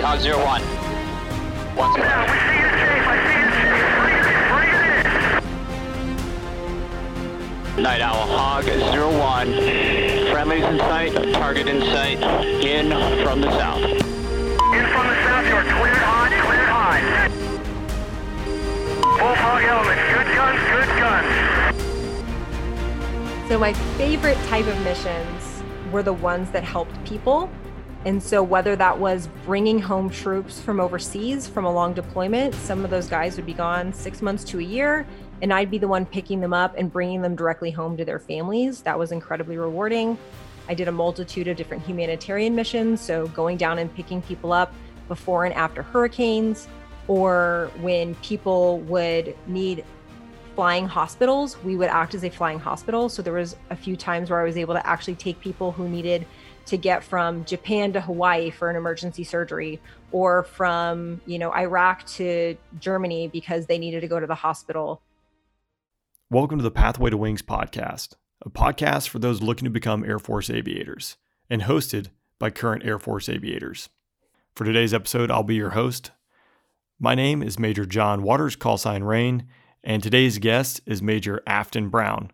Copy, Hog 01. One Yeah, we see you safe. I see you safe. Bring it, bring it in. Night Owl Hog 01. Friendlies in sight, target in sight, in from the south. In from the south, you're cleared hot, cleared hot. Wolf Hog Elements, good guns, good guns. So, my favorite type of missions were the ones that helped people. And so, whether that was bringing home troops from overseas from a long deployment, some of those guys would be gone six months to a year, and I'd be the one picking them up and bringing them directly home to their families. That was incredibly rewarding. I did a multitude of different humanitarian missions, so going down and picking people up before and after hurricanes, or when people would need flying hospitals, we would act as a flying hospital. So there was a few times where I was able to actually take people who needed to get from Japan to Hawaii for an emergency surgery or from, you know, Iraq to Germany because they needed to go to the hospital. Welcome to the Pathway to Wings podcast, a podcast for those looking to become Air Force aviators and hosted by current Air Force aviators. For today's episode, I'll be your host. My name is Major John Waters, call sign Rain, and today's guest is Major Afton Brown.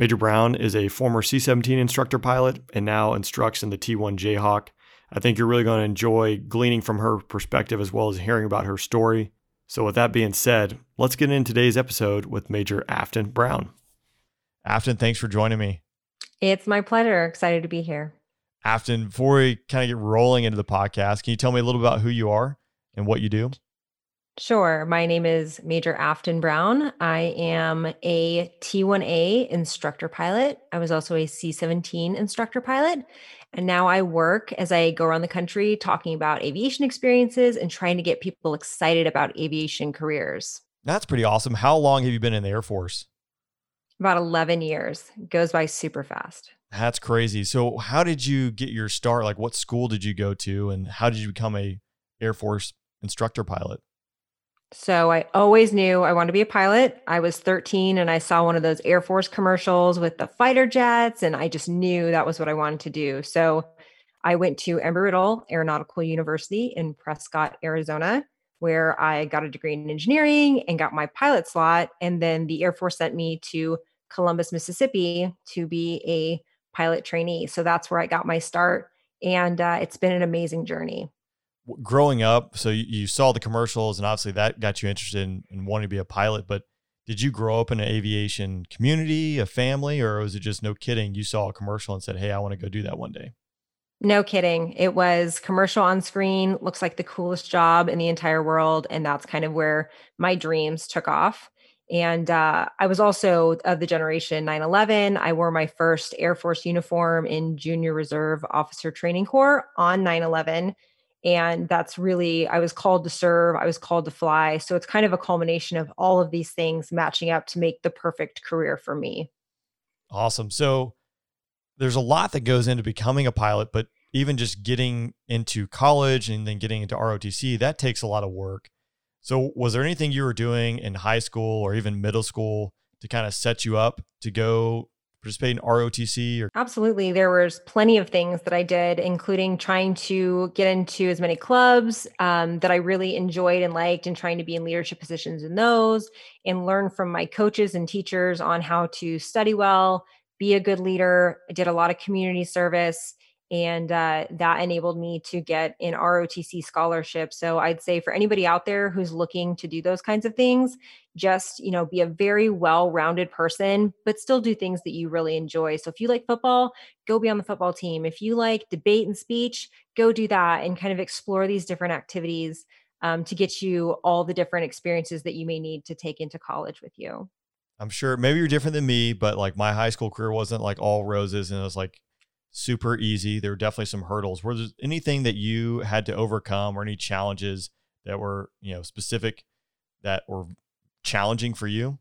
Major Brown is a former C 17 instructor pilot and now instructs in the T 1 Jayhawk. I think you're really going to enjoy gleaning from her perspective as well as hearing about her story. So, with that being said, let's get into today's episode with Major Afton Brown. Afton, thanks for joining me. It's my pleasure. Excited to be here. Afton, before we kind of get rolling into the podcast, can you tell me a little about who you are and what you do? Sure. My name is Major Afton Brown. I am a T1A instructor pilot. I was also a C 17 instructor pilot. And now I work as I go around the country talking about aviation experiences and trying to get people excited about aviation careers. That's pretty awesome. How long have you been in the Air Force? About 11 years. Goes by super fast. That's crazy. So, how did you get your start? Like, what school did you go to, and how did you become a Air Force instructor pilot? So I always knew I wanted to be a pilot. I was 13 and I saw one of those Air Force commercials with the fighter jets, and I just knew that was what I wanted to do. So I went to Embry-Riddle Aeronautical University in Prescott, Arizona, where I got a degree in engineering and got my pilot slot. And then the Air Force sent me to Columbus, Mississippi to be a pilot trainee. So that's where I got my start. And uh, it's been an amazing journey growing up, so you, saw the commercials, and obviously that got you interested in, in, wanting to be a pilot. But did you grow up in an aviation community, a family, or was it just no kidding? You saw a commercial and said, "Hey, I want to go do that one day." No kidding. It was commercial on screen. Looks like the coolest job in the entire world, and that's kind of where my dreams took off. And uh, I was also of the generation 9 11. I wore my first Air Force uniform in Junior Reserve Officer Training Corps on 9 11 and that's really i was called to serve i was called to fly. So it's kind of a culmination of all of these things matching up to make the perfect career for me. Awesome. So there's a lot that goes into becoming a pilot but even just getting into college and then getting into ROTC that takes a lot of work. So was there anything you were doing in high school or even middle school to kind of set you up to go participate in ROTC? Or- Absolutely. There was plenty of things that I did, including trying to get into as many clubs um, that I really enjoyed and liked, and trying to be in leadership positions in those, and learn from my coaches and teachers on how to study well, be a good leader. I did a lot of community service and uh, that enabled me to get an ROTC scholarship. So I'd say for anybody out there who's looking to do those kinds of things, just you know be a very well-rounded person, but still do things that you really enjoy. So if you like football, go be on the football team. If you like debate and speech, go do that and kind of explore these different activities um, to get you all the different experiences that you may need to take into college with you. I'm sure maybe you're different than me, but like my high school career wasn't like all roses and it was like super easy. There were definitely some hurdles. Were there anything that you had to overcome or any challenges that were, you know, specific that were challenging for you?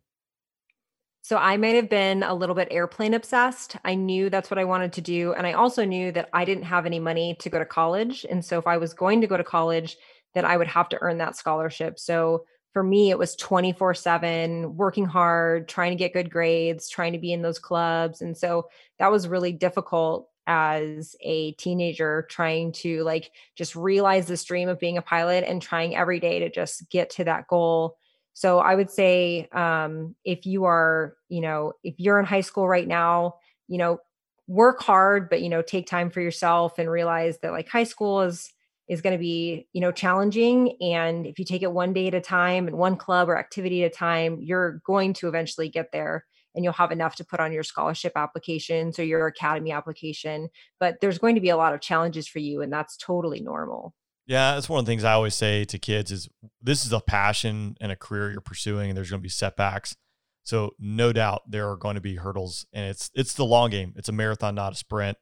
So I might have been a little bit airplane obsessed. I knew that's what I wanted to do. And I also knew that I didn't have any money to go to college. And so if I was going to go to college, then I would have to earn that scholarship. So for me, it was 24 7, working hard, trying to get good grades, trying to be in those clubs. And so that was really difficult as a teenager trying to like just realize this dream of being a pilot and trying every day to just get to that goal so I would say um, if you are, you know, if you're in high school right now, you know, work hard, but you know, take time for yourself and realize that like high school is is going to be, you know, challenging. And if you take it one day at a time and one club or activity at a time, you're going to eventually get there and you'll have enough to put on your scholarship applications or your academy application. But there's going to be a lot of challenges for you, and that's totally normal. Yeah, that's one of the things I always say to kids is this is a passion and a career you're pursuing and there's going to be setbacks. So no doubt there are going to be hurdles and it's it's the long game. It's a marathon, not a sprint.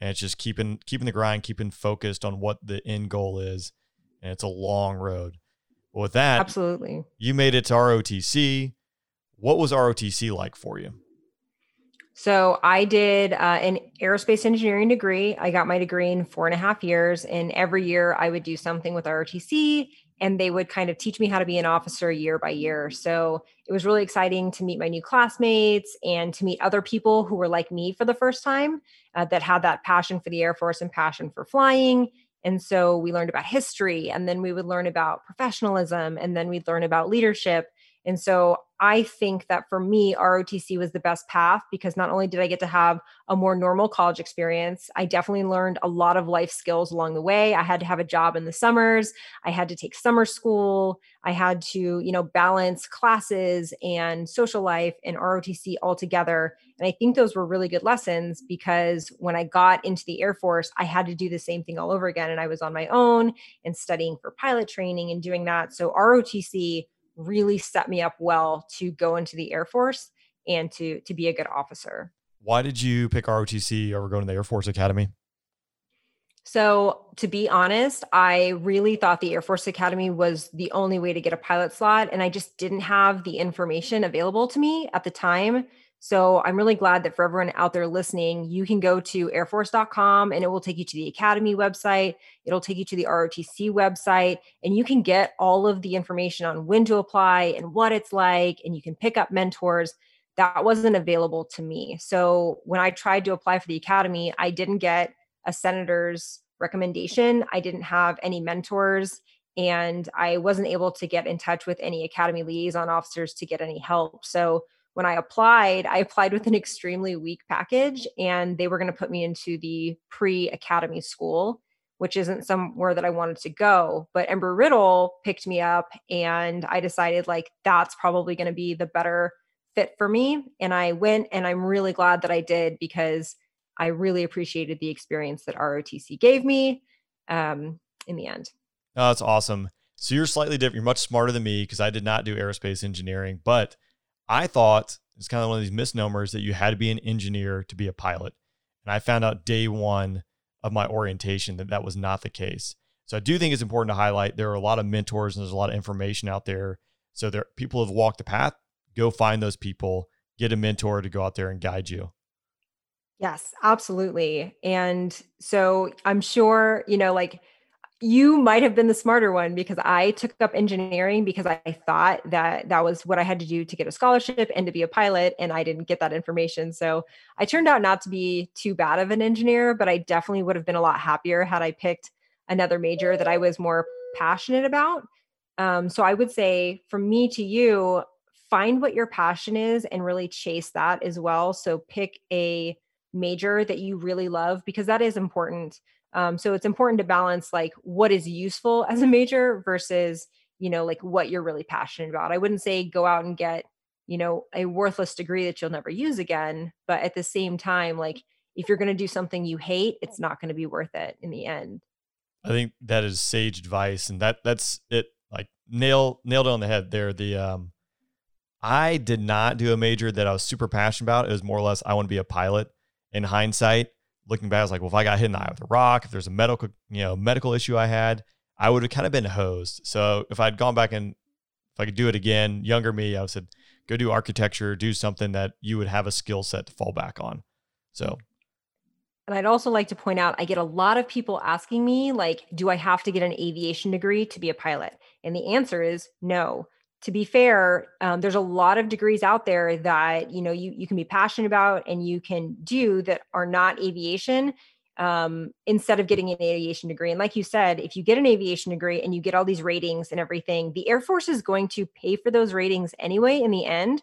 And it's just keeping keeping the grind, keeping focused on what the end goal is. And it's a long road. But with that, absolutely. You made it to ROTC. What was ROTC like for you? So I did uh, an aerospace engineering degree. I got my degree in four and a half years, and every year I would do something with ROTC, and they would kind of teach me how to be an officer year by year. So it was really exciting to meet my new classmates and to meet other people who were like me for the first time uh, that had that passion for the Air Force and passion for flying. And so we learned about history, and then we would learn about professionalism, and then we'd learn about leadership. And so I think that for me, ROTC was the best path because not only did I get to have a more normal college experience, I definitely learned a lot of life skills along the way. I had to have a job in the summers, I had to take summer school, I had to, you know, balance classes and social life and ROTC all together. And I think those were really good lessons because when I got into the Air Force, I had to do the same thing all over again. And I was on my own and studying for pilot training and doing that. So ROTC really set me up well to go into the Air Force and to to be a good officer. Why did you pick ROTC over going to the Air Force Academy? So, to be honest, I really thought the Air Force Academy was the only way to get a pilot slot. And I just didn't have the information available to me at the time. So I'm really glad that for everyone out there listening, you can go to airforce.com and it will take you to the Academy website. It'll take you to the ROTC website, and you can get all of the information on when to apply and what it's like, and you can pick up mentors. That wasn't available to me. So when I tried to apply for the Academy, I didn't get a senator's recommendation. I didn't have any mentors and I wasn't able to get in touch with any Academy liaison officers to get any help. So when I applied, I applied with an extremely weak package, and they were going to put me into the pre academy school, which isn't somewhere that I wanted to go. But Embry-Riddle picked me up, and I decided like that's probably going to be the better fit for me. And I went, and I'm really glad that I did because I really appreciated the experience that ROTC gave me um, in the end. Oh, that's awesome. So you're slightly different. You're much smarter than me because I did not do aerospace engineering, but I thought it's kind of one of these misnomers that you had to be an engineer to be a pilot. And I found out day one of my orientation that that was not the case. So I do think it's important to highlight there are a lot of mentors and there's a lot of information out there. So there people have walked the path. Go find those people, get a mentor to go out there and guide you. Yes, absolutely. And so I'm sure, you know, like you might have been the smarter one because I took up engineering because I thought that that was what I had to do to get a scholarship and to be a pilot, and I didn't get that information. So I turned out not to be too bad of an engineer, but I definitely would have been a lot happier had I picked another major that I was more passionate about. Um, so I would say from me to you, find what your passion is and really chase that as well. So pick a major that you really love because that is important um, so it's important to balance like what is useful as a major versus, you know, like what you're really passionate about. I wouldn't say go out and get, you know, a worthless degree that you'll never use again. But at the same time, like if you're going to do something you hate, it's not going to be worth it in the end. I think that is sage advice. And that that's it. Like nail nailed it on the head there. The um I did not do a major that I was super passionate about. It was more or less I want to be a pilot. In hindsight, looking back, I was like, well, if I got hit in the eye with a rock, if there's a medical, you know, medical issue I had, I would have kind of been hosed. So if I'd gone back and if I could do it again, younger me, I would have said, go do architecture, do something that you would have a skill set to fall back on. So and I'd also like to point out I get a lot of people asking me, like, do I have to get an aviation degree to be a pilot? And the answer is no. To be fair, um, there's a lot of degrees out there that you know you you can be passionate about and you can do that are not aviation um, instead of getting an aviation degree. And like you said, if you get an aviation degree and you get all these ratings and everything, the Air Force is going to pay for those ratings anyway in the end.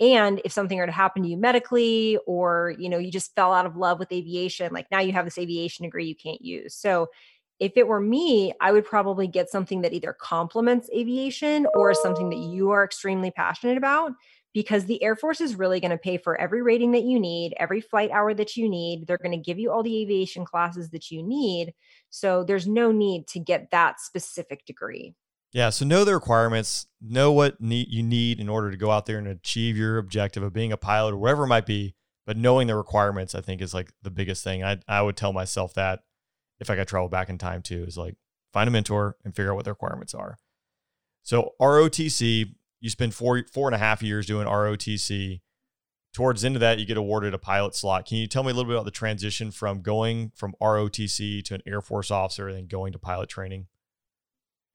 And if something were to happen to you medically, or you know, you just fell out of love with aviation, like now you have this aviation degree you can't use. So if it were me, I would probably get something that either complements aviation or something that you are extremely passionate about because the Air Force is really going to pay for every rating that you need, every flight hour that you need. They're going to give you all the aviation classes that you need. So there's no need to get that specific degree. Yeah, so know the requirements, know what need you need in order to go out there and achieve your objective of being a pilot or whatever it might be. But knowing the requirements, I think, is like the biggest thing. I I would tell myself that if I could travel back in time too, is like find a mentor and figure out what the requirements are. So ROTC, you spend four four and a half years doing ROTC. Towards the end of that, you get awarded a pilot slot. Can you tell me a little bit about the transition from going from ROTC to an Air Force officer and then going to pilot training?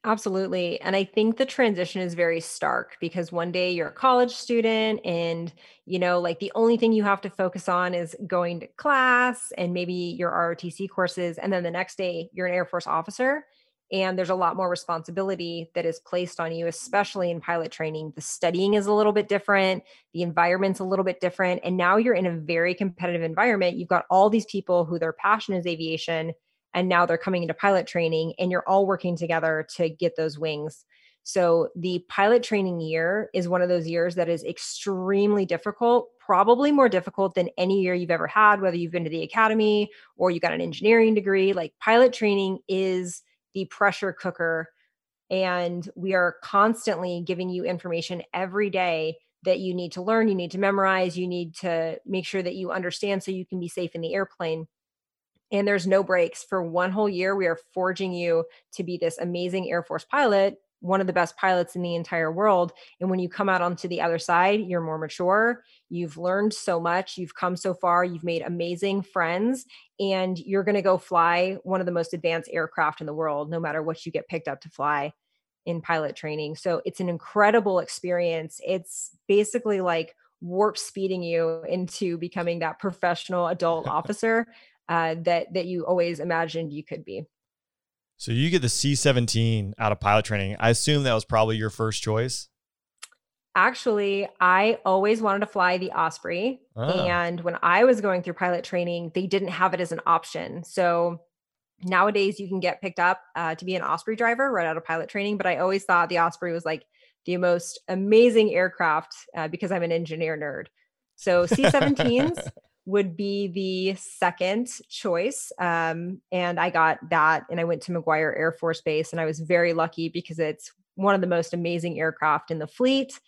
Absolutely. And I think the transition is very stark because one day you're a college student and, you know, like the only thing you have to focus on is going to class and maybe your ROTC courses. And then the next day you're an Air Force officer and there's a lot more responsibility that is placed on you, especially in pilot training. The studying is a little bit different, the environment's a little bit different. And now you're in a very competitive environment. You've got all these people who their passion is aviation and now they're coming into pilot training and you're all working together to get those wings. So the pilot training year is one of those years that is extremely difficult probably more difficult than any year you've ever had whether you've been to the academy or you got an engineering degree. Like pilot training is the pressure cooker and we are constantly giving you information every day that you need to learn you need to memorize you need to make sure that you understand so you can be safe in the airplane and there's no breaks for one whole year. We are forging you to be this amazing Air Force pilot, one of the best pilots in the entire world. And when you come out onto the other side, you're more mature. You've learned so much. You've come so far. You've made amazing friends, and you're going to go fly one of the most advanced aircraft in the world, no matter what you get picked up to fly in pilot training. So it's an incredible experience. It's basically like warp speeding you into becoming that professional adult officer uh, that that you always imagined you could be. So you get the C-17 out of pilot training. I assume that was probably your first choice. Actually, I always wanted to fly the Osprey. Oh. And when I was going through pilot training, they didn't have it as an option. So nowadays you can get picked up uh, to be an Osprey driver right out of pilot training. But I always thought the Osprey was like the most amazing aircraft uh, because I'm an engineer nerd. So C 17s would be the second choice. Um, and I got that and I went to McGuire Air Force Base and I was very lucky because it's one of the most amazing aircraft in the fleet.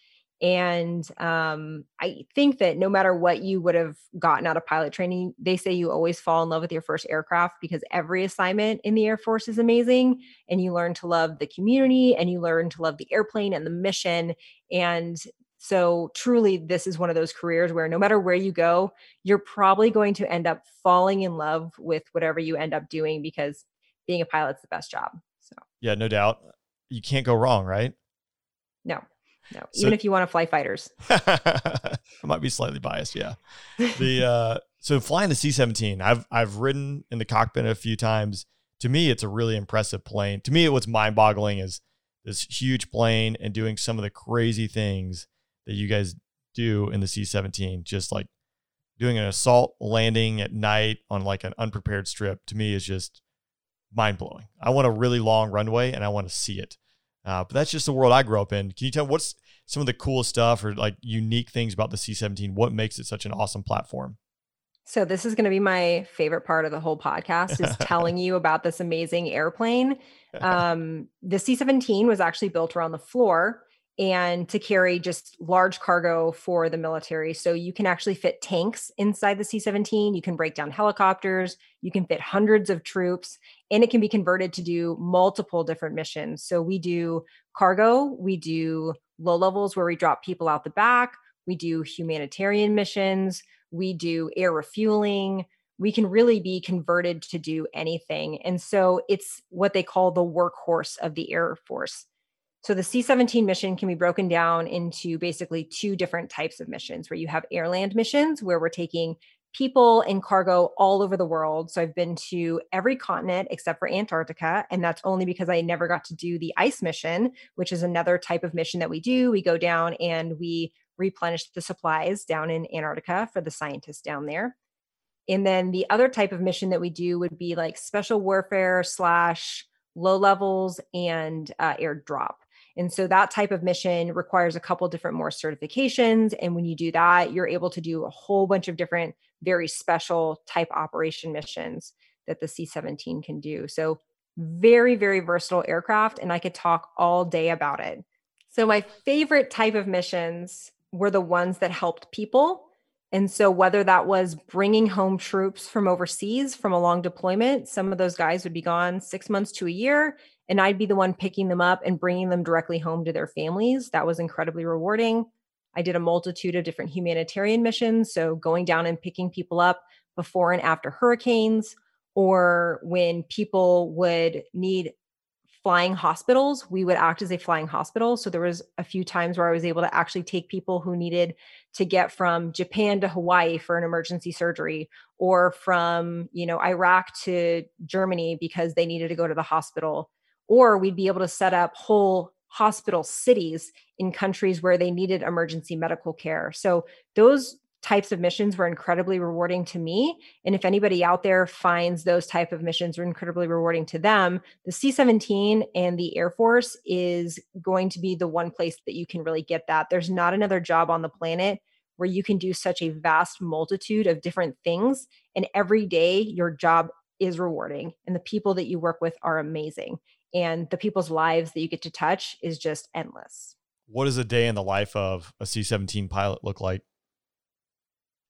And um, I think that no matter what you would have gotten out of pilot training, they say you always fall in love with your first aircraft because every assignment in the Air Force is amazing. And you learn to love the community and you learn to love the airplane and the mission. And so, truly, this is one of those careers where no matter where you go, you're probably going to end up falling in love with whatever you end up doing because being a pilot's the best job. So, yeah, no doubt. You can't go wrong, right? No, no. So, Even if you want to fly fighters, I might be slightly biased. Yeah. The uh, so flying the C-17, I've I've ridden in the cockpit a few times. To me, it's a really impressive plane. To me, what's mind-boggling is this huge plane and doing some of the crazy things that you guys do in the C 17, just like doing an assault landing at night on like an unprepared strip, to me is just mind blowing. I want a really long runway and I want to see it. Uh, but that's just the world I grew up in. Can you tell me what's some of the coolest stuff or like unique things about the C 17? What makes it such an awesome platform? So this is going to be my favorite part of the whole podcast is telling you about this amazing airplane. Um, the C-17 was actually built around the floor and to carry just large cargo for the military. So you can actually fit tanks inside the C 17, you can break down helicopters, you can fit hundreds of troops, and it can be converted to do multiple different missions. So we do cargo, we do low levels where we drop people out the back, we do humanitarian missions, we do air refueling. We can really be converted to do anything. And so it's what they call the workhorse of the Air Force. So the C 17 mission can be broken down into basically two different types of missions where you have airland missions, where we're taking people and cargo all over the world. So I've been to every continent except for Antarctica. And that's only because I never got to do the ice mission, which is another type of mission that we do. We go down and we replenish the supplies down in Antarctica for the scientists down there. And then the other type of mission that we do would be like special warfare slash low levels and uh, airdrop. And so that type of mission requires a couple different more certifications. And when you do that, you're able to do a whole bunch of different, very special type operation missions that the C 17 can do. So, very, very versatile aircraft. And I could talk all day about it. So, my favorite type of missions were the ones that helped people. And so, whether that was bringing home troops from overseas from a long deployment, some of those guys would be gone six months to a year and I'd be the one picking them up and bringing them directly home to their families. That was incredibly rewarding. I did a multitude of different humanitarian missions. So, going down and picking people up before and after hurricanes, or when people would need flying hospitals, we would act as a flying hospital. So, there was a few times where I was able to actually take people who needed to get from Japan to Hawaii for an emergency surgery or from, you know, Iraq to Germany because they needed to go to the hospital or we'd be able to set up whole hospital cities in countries where they needed emergency medical care. So those types of missions were incredibly rewarding to me. And if anybody out there finds those type of missions are incredibly rewarding to them the c-17 and the air force is going to be the one place that you can really get that. There's not another job on the planet where you can do such a vast multitude of different things and every day your job is rewarding and the people that you work with are amazing and the people's lives that you get to touch is just endless. What does a day in the life of a C 17 pilot look like?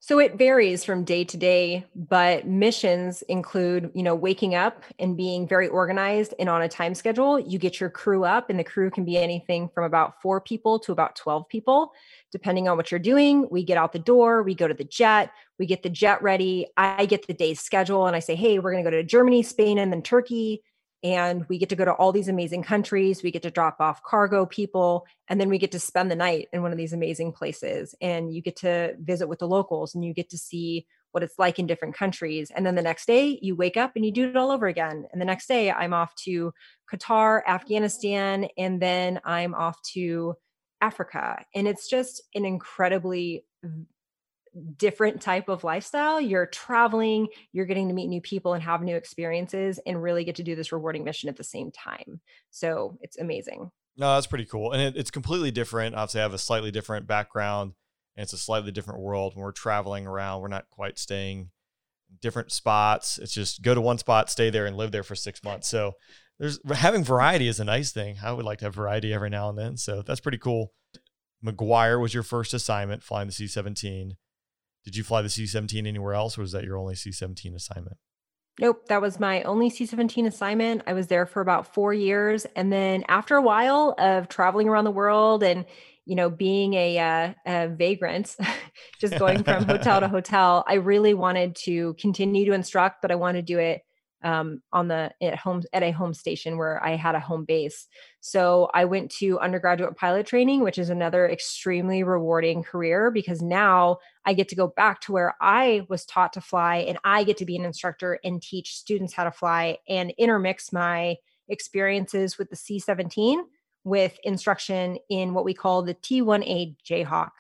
So it varies from day to day, but missions include, you know, waking up and being very organized and on a time schedule. You get your crew up, and the crew can be anything from about four people to about 12 people, depending on what you're doing. We get out the door, we go to the jet, we get the jet ready. I get the day's schedule and I say, hey, we're going to go to Germany, Spain, and then Turkey and we get to go to all these amazing countries we get to drop off cargo people and then we get to spend the night in one of these amazing places and you get to visit with the locals and you get to see what it's like in different countries and then the next day you wake up and you do it all over again and the next day i'm off to qatar afghanistan and then i'm off to africa and it's just an incredibly different type of lifestyle. You're traveling, you're getting to meet new people and have new experiences and really get to do this rewarding mission at the same time. So it's amazing. No, that's pretty cool. And it, it's completely different. Obviously, I have a slightly different background and it's a slightly different world. When we're traveling around, we're not quite staying different spots. It's just go to one spot, stay there, and live there for six months. So there's having variety is a nice thing. I would like to have variety every now and then. So that's pretty cool. McGuire was your first assignment flying the C 17. Did you fly the C 17 anywhere else, or was that your only C 17 assignment? Nope, that was my only C 17 assignment. I was there for about four years. And then after a while of traveling around the world and you know, being a, uh, a vagrant, just going from hotel to hotel, I really wanted to continue to instruct, but I wanted to do it um, on the at home at a home station where I had a home base. So I went to undergraduate pilot training, which is another extremely rewarding career because now I get to go back to where I was taught to fly and I get to be an instructor and teach students how to fly and intermix my experiences with the C 17 with instruction in what we call the T1A Jayhawk.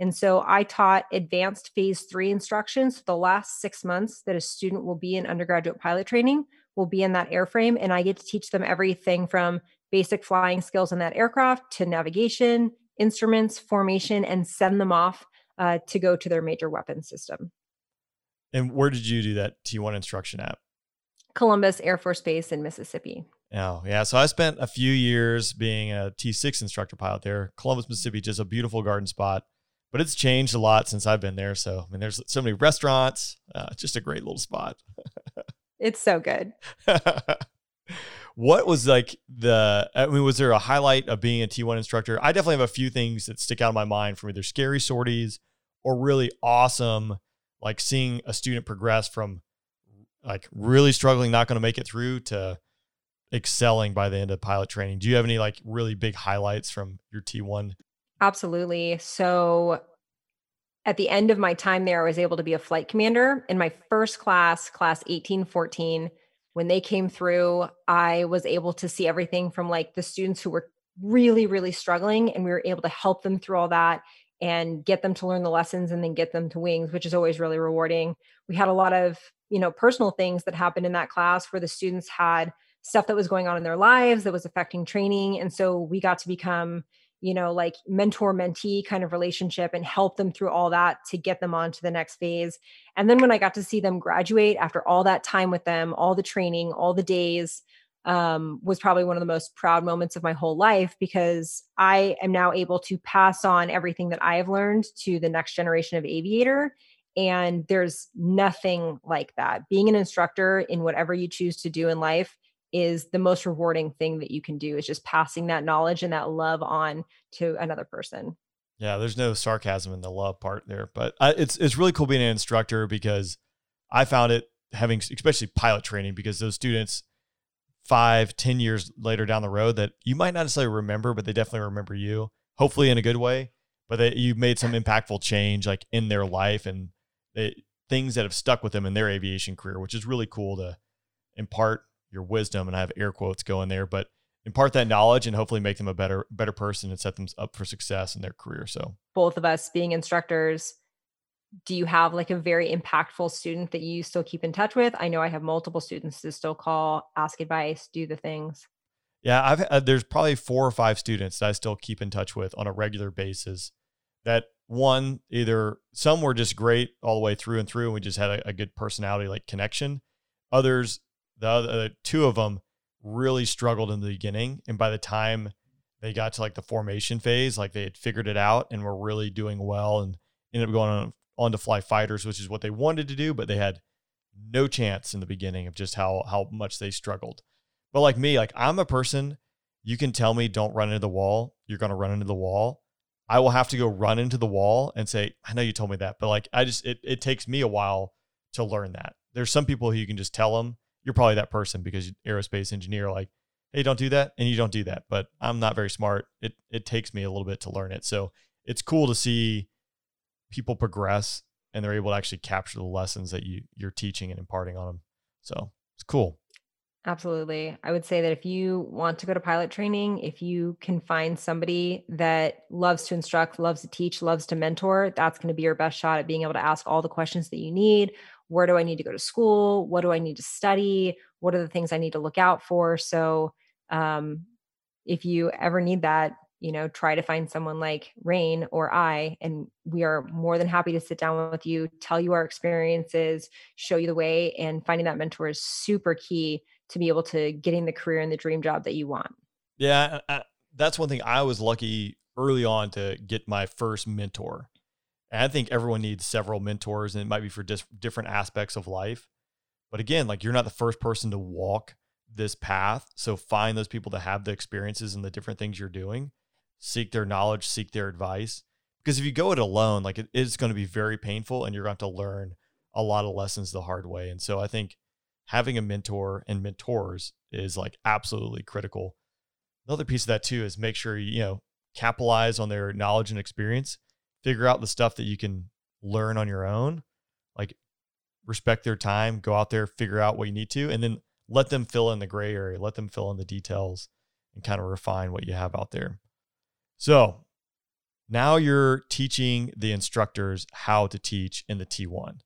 And so I taught advanced phase three instructions. The last six months that a student will be in undergraduate pilot training will be in that airframe. And I get to teach them everything from basic flying skills in that aircraft to navigation, instruments, formation, and send them off uh, to go to their major weapon system. And where did you do that T1 instruction at? Columbus Air Force Base in Mississippi. Oh, yeah. So I spent a few years being a T6 instructor pilot there. Columbus, Mississippi, just a beautiful garden spot but it's changed a lot since I've been there. So I mean, there's so many restaurants. Uh, just a great little spot. it's so good. what was like the? I mean, was there a highlight of being a T1 instructor? I definitely have a few things that stick out in my mind from either scary sorties or really awesome, like seeing a student progress from like really struggling, not going to make it through to excelling by the end of pilot training. Do you have any like really big highlights from your T1? Absolutely. So at the end of my time there, I was able to be a flight commander in my first class, class 1814. When they came through, I was able to see everything from like the students who were really, really struggling, and we were able to help them through all that and get them to learn the lessons and then get them to wings, which is always really rewarding. We had a lot of, you know, personal things that happened in that class where the students had stuff that was going on in their lives that was affecting training. And so we got to become, you know, like mentor mentee kind of relationship and help them through all that to get them on to the next phase. And then when I got to see them graduate after all that time with them, all the training, all the days, um, was probably one of the most proud moments of my whole life because I am now able to pass on everything that I have learned to the next generation of aviator. And there's nothing like that. Being an instructor in whatever you choose to do in life is the most rewarding thing that you can do is just passing that knowledge and that love on to another person. Yeah, there's no sarcasm in the love part there, but I, it's it's really cool being an instructor because I found it having especially pilot training because those students five, ten years later down the road that you might not necessarily remember, but they definitely remember you. Hopefully in a good way, but that you made some impactful change like in their life and they, things that have stuck with them in their aviation career, which is really cool to impart your wisdom and I have air quotes going there, but impart that knowledge and hopefully make them a better better person and set them up for success in their career. So both of us being instructors, do you have like a very impactful student that you still keep in touch with? I know I have multiple students to still call, ask advice, do the things. Yeah, I've uh, there's probably four or five students that I still keep in touch with on a regular basis. That one either some were just great all the way through and through, and we just had a, a good personality like connection. Others the other two of them really struggled in the beginning, and by the time they got to like the formation phase, like they had figured it out and were really doing well, and ended up going on on to fly fighters, which is what they wanted to do, but they had no chance in the beginning of just how how much they struggled. But like me, like I'm a person, you can tell me don't run into the wall, you're going to run into the wall. I will have to go run into the wall and say, I know you told me that, but like I just it it takes me a while to learn that. There's some people who you can just tell them you're probably that person because aerospace engineer like hey don't do that and you don't do that but i'm not very smart. It it takes me a little bit to learn it. So it's cool to see people progress and they're able to actually capture the lessons that you you're teaching and imparting on them so it's cool. Absolutely. I would say that if you want to go to pilot training, if you can find somebody that loves to instruct, loves to teach, loves to mentor, that's going to be your best shot at being able to ask all the questions that you need, where do I need to go to school? What do I need to study? What are the things I need to look out for? So, um, if you ever need that, you know, try to find someone like Rain or I, and we are more than happy to sit down with you, tell you our experiences, show you the way, and finding that mentor is super key to be able to getting the career and the dream job that you want. Yeah, that's one thing I was lucky early on to get my first mentor. And I think everyone needs several mentors, and it might be for dis- different aspects of life. But again, like you're not the first person to walk this path. So find those people that have the experiences and the different things you're doing, seek their knowledge, seek their advice. Because if you go it alone, like it is going to be very painful and you're going to have to learn a lot of lessons the hard way. And so I think having a mentor and mentors is like absolutely critical. Another piece of that too is make sure you, you know, capitalize on their knowledge and experience figure out the stuff that you can learn on your own, like respect their time, go out there, figure out what you need to, and then let them fill in the gray area, let them fill in the details and kind of refine what you have out there. So now you're teaching the instructors how to teach in the T1.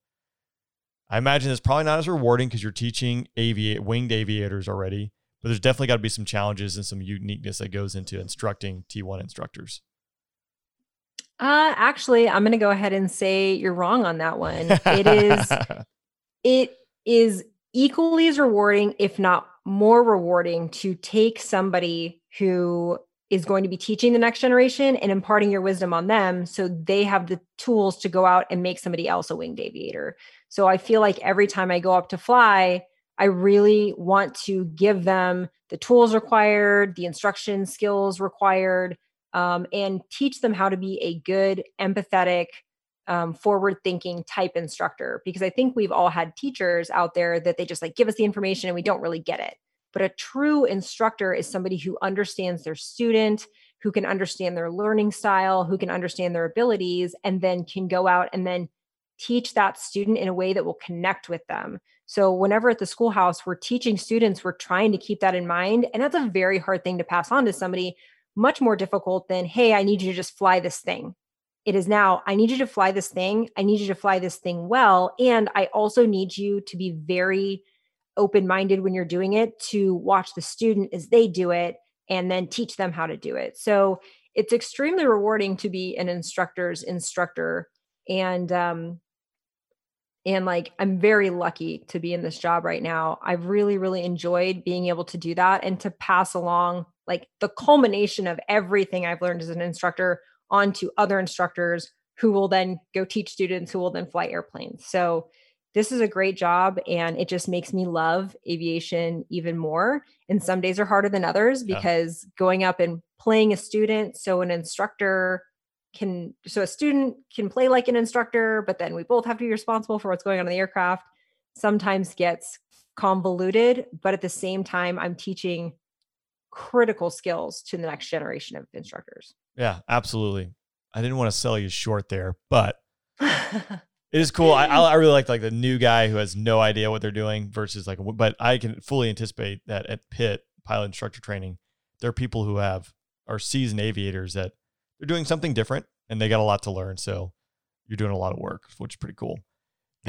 I imagine it's probably not as rewarding because you're teaching aviate winged aviators already, but there's definitely got to be some challenges and some uniqueness that goes into instructing T1 instructors. Uh, actually, I'm going to go ahead and say you're wrong on that one. It is, it is equally as rewarding, if not more rewarding, to take somebody who is going to be teaching the next generation and imparting your wisdom on them so they have the tools to go out and make somebody else a winged aviator. So I feel like every time I go up to fly, I really want to give them the tools required, the instruction skills required, um, and teach them how to be a good, empathetic, um, forward thinking type instructor. Because I think we've all had teachers out there that they just like give us the information and we don't really get it. But a true instructor is somebody who understands their student, who can understand their learning style, who can understand their abilities, and then can go out and then teach that student in a way that will connect with them. So, whenever at the schoolhouse we're teaching students, we're trying to keep that in mind. And that's a very hard thing to pass on to somebody, much more difficult than, hey, I need you to just fly this thing. It is now, I need you to fly this thing. I need you to fly this thing well. And I also need you to be very open minded when you're doing it to watch the student as they do it and then teach them how to do it. So, it's extremely rewarding to be an instructor's instructor. And um, and like, I'm very lucky to be in this job right now. I've really, really enjoyed being able to do that and to pass along like the culmination of everything I've learned as an instructor onto other instructors who will then go teach students who will then fly airplanes. So, this is a great job and it just makes me love aviation even more. And some days are harder than others because yeah. going up and playing a student, so an instructor can so a student can play like an instructor but then we both have to be responsible for what's going on in the aircraft sometimes gets convoluted but at the same time i'm teaching critical skills to the next generation of instructors yeah absolutely i didn't want to sell you short there but it is cool I, I really like like the new guy who has no idea what they're doing versus like but i can fully anticipate that at PIT pilot instructor training there are people who have are seasoned aviators that they're doing something different and they got a lot to learn. So you're doing a lot of work, which is pretty cool.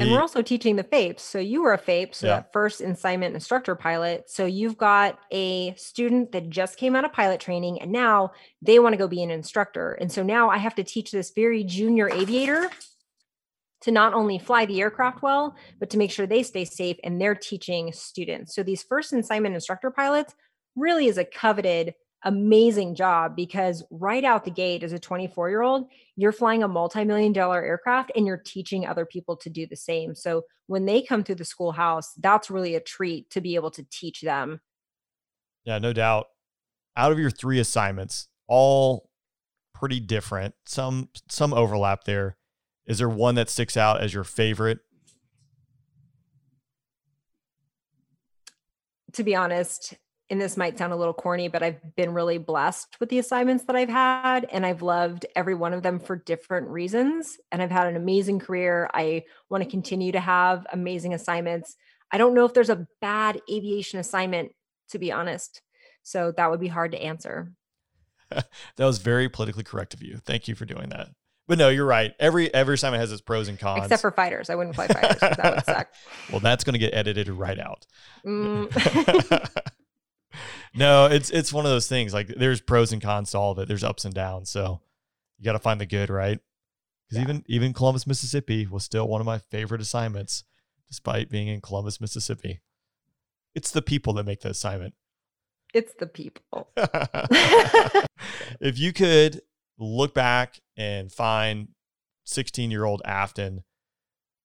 The, and we're also teaching the FAIPs. So you were a FAIP, so yeah. that first assignment instructor pilot. So you've got a student that just came out of pilot training and now they want to go be an instructor. And so now I have to teach this very junior aviator to not only fly the aircraft well, but to make sure they stay safe and they're teaching students. So these first assignment instructor pilots really is a coveted amazing job because right out the gate as a 24 year old you're flying a multi-million dollar aircraft and you're teaching other people to do the same. So when they come through the schoolhouse that's really a treat to be able to teach them. Yeah no doubt. Out of your three assignments all pretty different. Some some overlap there. Is there one that sticks out as your favorite? To be honest and this might sound a little corny, but I've been really blessed with the assignments that I've had, and I've loved every one of them for different reasons. And I've had an amazing career. I want to continue to have amazing assignments. I don't know if there's a bad aviation assignment, to be honest. So that would be hard to answer. that was very politically correct of you. Thank you for doing that. But no, you're right. Every every assignment has its pros and cons. Except for fighters. I wouldn't fly fighters. that would suck. Well, that's going to get edited right out. Mm. no, it's it's one of those things. Like there's pros and cons to all of it. There's ups and downs. So you got to find the good, right? Because yeah. even even Columbus, Mississippi was still one of my favorite assignments, despite being in Columbus, Mississippi. It's the people that make the assignment. It's the people. if you could look back and find 16 year old Afton,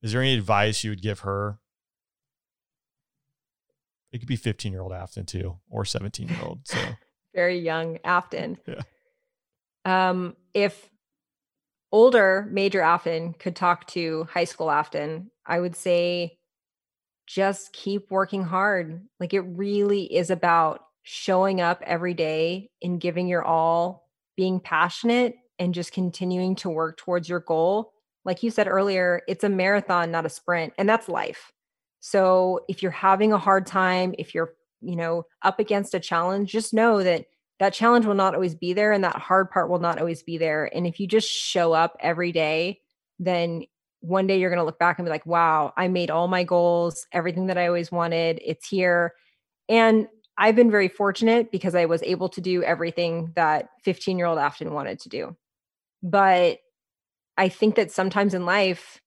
is there any advice you would give her it could be 15 year old Afton too, or 17 year old. So very young Afton. Yeah. Um, if older Major Afton could talk to high school Afton, I would say just keep working hard. Like it really is about showing up every day and giving your all, being passionate and just continuing to work towards your goal. Like you said earlier, it's a marathon, not a sprint, and that's life. So if you're having a hard time, if you're, you know, up against a challenge, just know that that challenge will not always be there and that hard part will not always be there. And if you just show up every day, then one day you're going to look back and be like, wow, I made all my goals, everything that I always wanted, it's here. And I've been very fortunate because I was able to do everything that 15 year old Afton wanted to do. But I think that sometimes in life,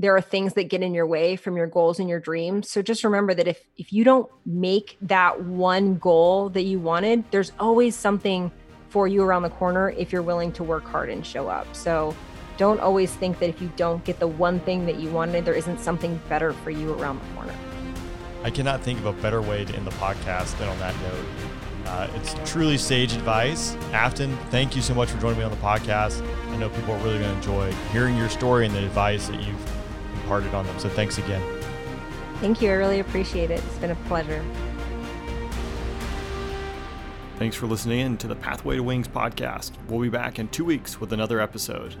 there are things that get in your way from your goals and your dreams so just remember that if if you don't make that one goal that you wanted there's always something for you around the corner if you're willing to work hard and show up so don't always think that if you don't get the one thing that you wanted there isn't something better for you around the corner i cannot think of a better way to end the podcast than on that note uh, it's truly sage advice. Afton, thank you so much for joining me on the podcast. I know people are really going to enjoy hearing your story and the advice that you've imparted on them. So thanks again. Thank you. I really appreciate it. It's been a pleasure. Thanks for listening in to the Pathway to Wings podcast. We'll be back in two weeks with another episode.